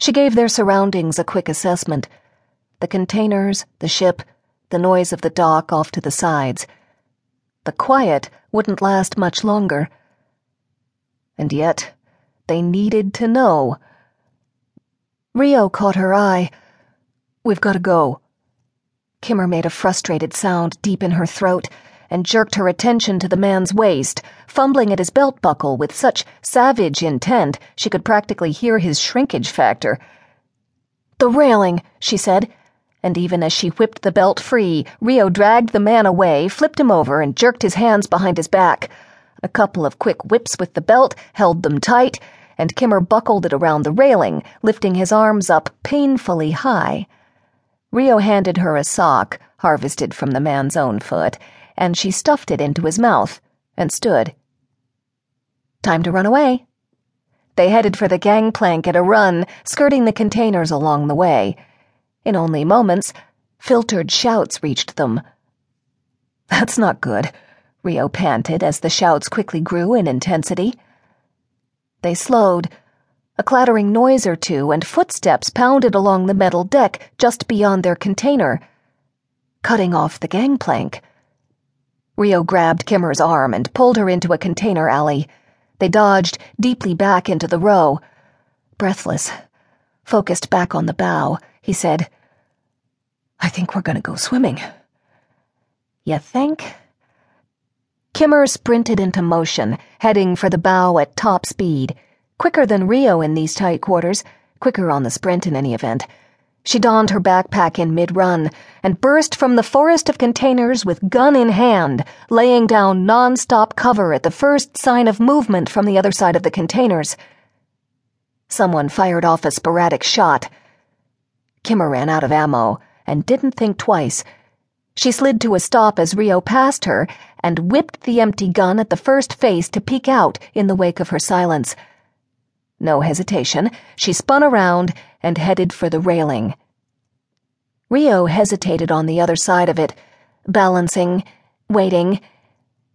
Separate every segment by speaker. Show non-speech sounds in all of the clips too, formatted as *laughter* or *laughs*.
Speaker 1: She gave their surroundings a quick assessment the containers, the ship, the noise of the dock off to the sides. The quiet wouldn't last much longer. And yet, they needed to know. Rio caught her eye. We've got to go. Kimmer made a frustrated sound deep in her throat and jerked her attention to the man's waist, fumbling at his belt buckle with such savage intent she could practically hear his shrinkage factor. The railing, she said, and even as she whipped the belt free, Rio dragged the man away, flipped him over, and jerked his hands behind his back. A couple of quick whips with the belt held them tight, and Kimmer buckled it around the railing, lifting his arms up painfully high. Rio handed her a sock, harvested from the man's own foot, and she stuffed it into his mouth and stood. Time to run away. They headed for the gangplank at a run, skirting the containers along the way. In only moments, filtered shouts reached them. *laughs* That's not good, Rio panted as the shouts quickly grew in intensity. They slowed a clattering noise or two, and footsteps pounded along the metal deck just beyond their container, cutting off the gangplank. Rio grabbed Kimmer's arm and pulled her into a container alley. They dodged deeply back into the row. Breathless, focused back on the bow, he said, I think we're gonna go swimming. You think? Kimmer sprinted into motion, heading for the bow at top speed quicker than Rio in these tight quarters, quicker on the sprint in any event. She donned her backpack in mid run and burst from the forest of containers with gun in hand, laying down non stop cover at the first sign of movement from the other side of the containers. Someone fired off a sporadic shot. Kimmer ran out of ammo and didn't think twice. She slid to a stop as Rio passed her and whipped the empty gun at the first face to peek out in the wake of her silence. No hesitation, she spun around and headed for the railing. Rio hesitated on the other side of it, balancing, waiting,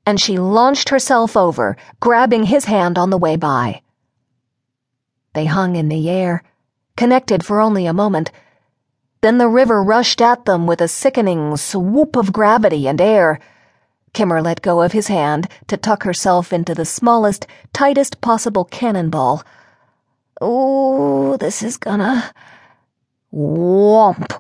Speaker 1: and she launched herself over, grabbing his hand on the way by. They hung in the air, connected for only a moment. Then the river rushed at them with a sickening swoop of gravity and air. Kimmer let go of his hand to tuck herself into the smallest, tightest possible cannonball. Oh, this is gonna. Whomp!